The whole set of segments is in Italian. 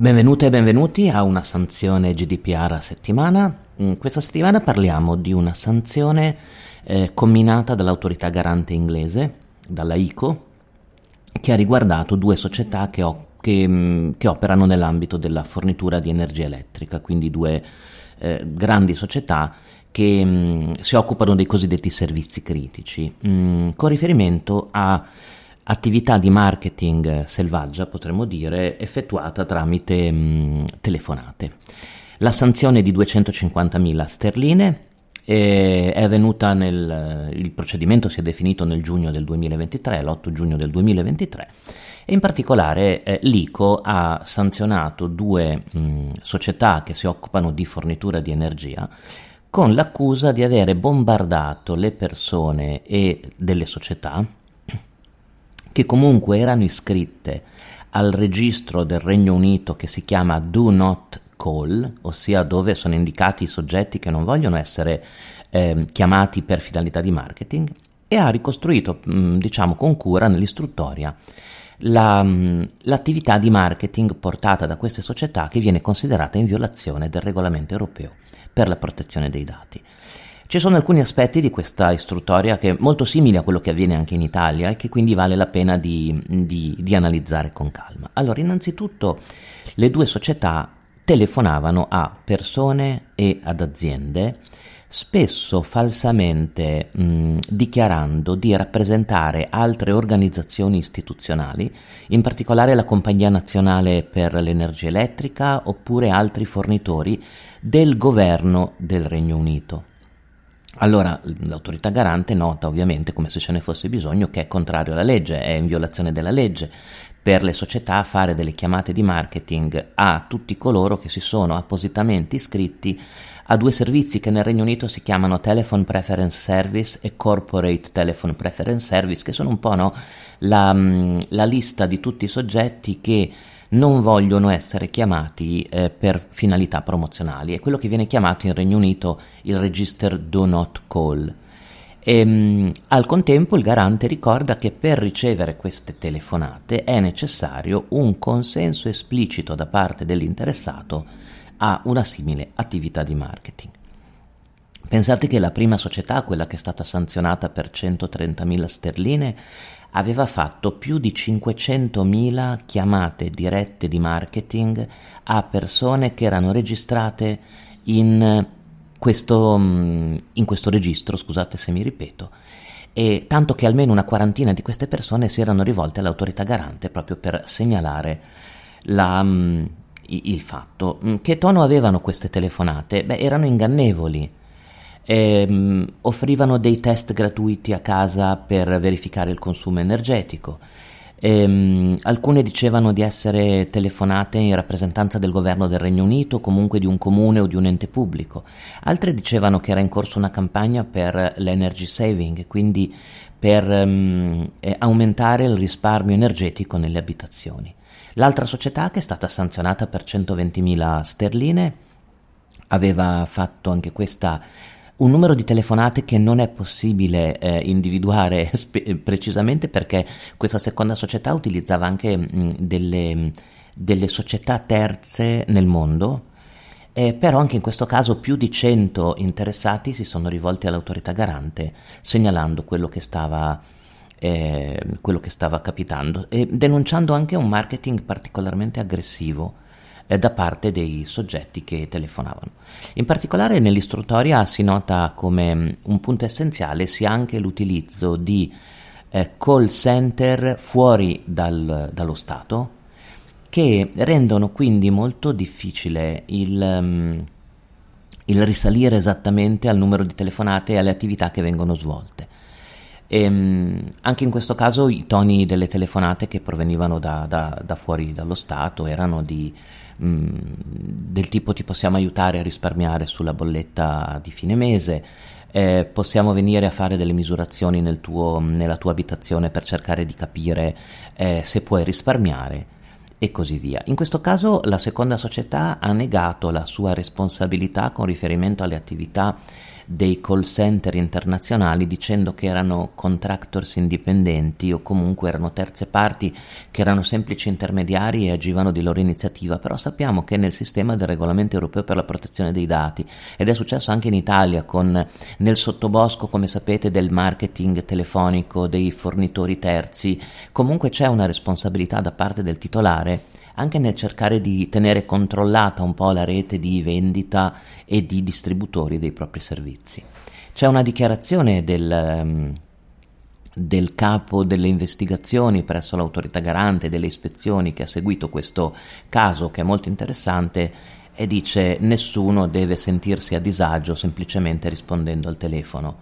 Benvenute e benvenuti a una sanzione GDPR a settimana. Mm, questa settimana parliamo di una sanzione eh, combinata dall'autorità garante inglese, dalla ICO, che ha riguardato due società che, ho, che, mm, che operano nell'ambito della fornitura di energia elettrica, quindi due eh, grandi società che mh, mm, si occupano dei cosiddetti servizi critici, mh, con riferimento a attività di marketing selvaggia, potremmo dire, effettuata tramite mh, telefonate. La sanzione di 250.000 sterline eh, è avvenuta nel il procedimento si è definito nel giugno del 2023, l'8 giugno del 2023 e in particolare eh, l'ICO ha sanzionato due mh, società che si occupano di fornitura di energia con l'accusa di avere bombardato le persone e delle società che comunque erano iscritte al registro del Regno Unito che si chiama Do Not Call, ossia dove sono indicati i soggetti che non vogliono essere eh, chiamati per finalità di marketing, e ha ricostruito, mh, diciamo con cura nell'istruttoria, la, mh, l'attività di marketing portata da queste società che viene considerata in violazione del regolamento europeo per la protezione dei dati. Ci sono alcuni aspetti di questa istruttoria che è molto simili a quello che avviene anche in Italia e che quindi vale la pena di, di, di analizzare con calma. Allora, innanzitutto le due società telefonavano a persone e ad aziende spesso falsamente mh, dichiarando di rappresentare altre organizzazioni istituzionali, in particolare la Compagnia Nazionale per l'Energia Elettrica oppure altri fornitori del governo del Regno Unito. Allora l'autorità garante nota ovviamente come se ce ne fosse bisogno che è contrario alla legge, è in violazione della legge. Per le società fare delle chiamate di marketing a tutti coloro che si sono appositamente iscritti a due servizi che nel Regno Unito si chiamano Telephone Preference Service e Corporate Telephone Preference Service, che sono un po' no, la, la lista di tutti i soggetti che non vogliono essere chiamati eh, per finalità promozionali. È quello che viene chiamato in Regno Unito il Register Do Not Call. E, ehm, al contempo il garante ricorda che per ricevere queste telefonate è necessario un consenso esplicito da parte dell'interessato a una simile attività di marketing. Pensate che la prima società, quella che è stata sanzionata per 130.000 sterline, aveva fatto più di 500.000 chiamate dirette di marketing a persone che erano registrate in questo, mm, in questo registro, scusate se mi ripeto, e tanto che almeno una quarantina di queste persone si erano rivolte all'autorità garante proprio per segnalare la, mm, il fatto. Mm, che tono avevano queste telefonate? Beh, erano ingannevoli ehm, offrivano dei test gratuiti a casa per verificare il consumo energetico. Ehm, alcune dicevano di essere telefonate in rappresentanza del governo del Regno Unito, comunque di un comune o di un ente pubblico. Altre dicevano che era in corso una campagna per l'energy saving, quindi per ehm, eh, aumentare il risparmio energetico nelle abitazioni. L'altra società, che è stata sanzionata per 120.000 sterline, aveva fatto anche questa un numero di telefonate che non è possibile eh, individuare spe- precisamente perché questa seconda società utilizzava anche mh, delle, delle, società terze nel mondo, eh, però anche in questo caso più di 100 interessati si sono rivolti all'autorità garante segnalando quello che stava, eh, quello che stava capitando e denunciando anche un marketing particolarmente aggressivo da parte dei soggetti che telefonavano. In particolare nell'istruttoria si nota come mm, un punto essenziale sia anche l'utilizzo di eh, call center fuori dal, dallo Stato che rendono quindi molto difficile il, um, il, risalire esattamente al numero di telefonate e alle attività che vengono svolte. E, um, anche in questo caso i toni delle telefonate che provenivano da, da, da fuori dallo Stato erano di Mm, del tipo ti possiamo aiutare a risparmiare sulla bolletta di fine mese, eh, possiamo venire a fare delle misurazioni nel tuo, nella tua abitazione per cercare di capire eh, se puoi risparmiare e così via. In questo caso la seconda società ha negato la sua responsabilità con riferimento alle attività dei call center internazionali dicendo che erano contractors indipendenti o comunque erano terze parti che erano semplici intermediari e agivano di loro iniziativa, però sappiamo che nel sistema del regolamento europeo per la protezione dei dati ed è successo anche in Italia con nel sottobosco, come sapete, del marketing telefonico dei fornitori terzi, comunque c'è una responsabilità da parte del titolare anche nel cercare di tenere controllata un po' la rete di vendita e di distributori dei propri servizi. C'è una dichiarazione del, um, del capo delle investigazioni presso l'autorità garante delle ispezioni che ha seguito questo caso che è molto interessante e dice nessuno deve sentirsi a disagio semplicemente rispondendo al telefono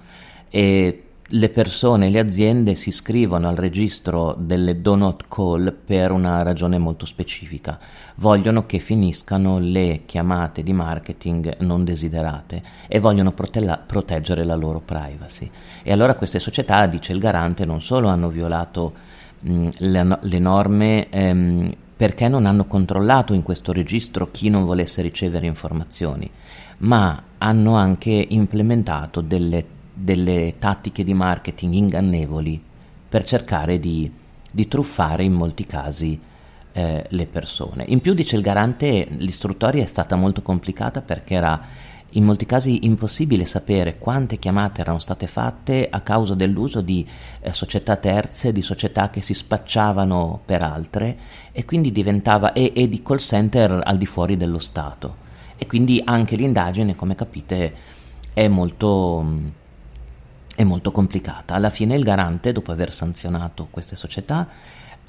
e le persone, le aziende si iscrivono al registro delle do not call per una ragione molto specifica. Vogliono che finiscano le chiamate di marketing non desiderate e vogliono protella- proteggere la loro privacy. E allora queste società, dice il garante, non solo hanno violato mh, le, le, norme ehm, perché non hanno controllato in questo registro chi non volesse ricevere informazioni, ma hanno anche implementato delle delle tattiche di marketing ingannevoli per cercare di, di truffare in molti casi eh, le persone. In più, dice il garante, l'istruttoria è stata molto complicata perché era in molti casi impossibile sapere quante chiamate erano state fatte a causa dell'uso di eh, società terze, di società che si spacciavano per altre e quindi diventava e, e di call center al di fuori dello Stato. E quindi anche l'indagine, come capite, è molto è molto complicata. Alla fine il garante, dopo aver sanzionato queste società,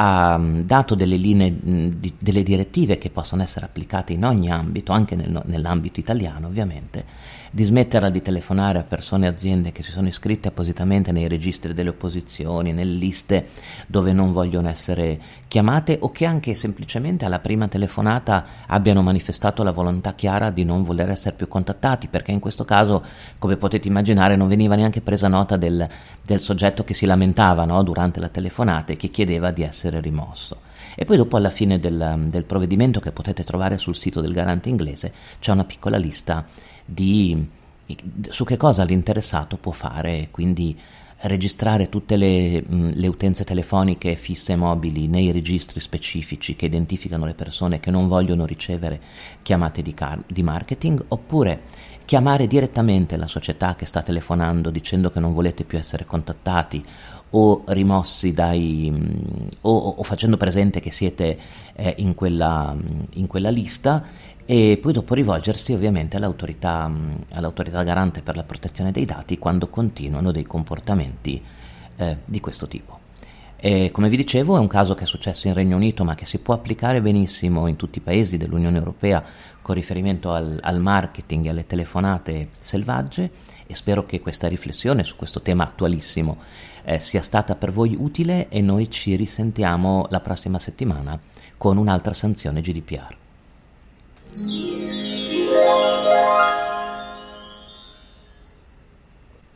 ha mm, dato delle linee, mm, delle direttive che possono essere applicate in ogni ambito, anche nel, nell'ambito italiano ovviamente, di smetterla di telefonare a persone e aziende che si sono iscritte appositamente nei registri delle opposizioni, nelle liste dove non vogliono essere chiamate o che anche semplicemente alla prima telefonata abbiano manifestato la volontà chiara di non voler essere più contattati, perché in questo caso, come potete immaginare, non veniva neanche presa nota del, del soggetto che si lamentava no, durante la telefonata e che chiedeva di essere rimosso. E poi dopo alla fine del, del, provvedimento che potete trovare sul sito del garante inglese c'è una piccola lista di su che cosa l'interessato può fare, quindi registrare tutte le, le, utenze telefoniche fisse e mobili nei registri specifici che identificano le persone che non vogliono ricevere chiamate di, car- di marketing, oppure chiamare direttamente la società che sta telefonando dicendo che non volete più essere contattati o rimossi dai o, o facendo presente che siete eh, in, quella, in quella lista e poi dopo rivolgersi ovviamente all'autorità, all'autorità garante per la protezione dei dati quando continuano dei comportamenti eh, di questo tipo. E come vi dicevo è un caso che è successo in Regno Unito ma che si può applicare benissimo in tutti i paesi dell'Unione Europea con riferimento al, al marketing e alle telefonate selvagge e spero che questa riflessione su questo tema attualissimo eh, sia stata per voi utile e noi ci risentiamo la prossima settimana con un'altra sanzione GDPR.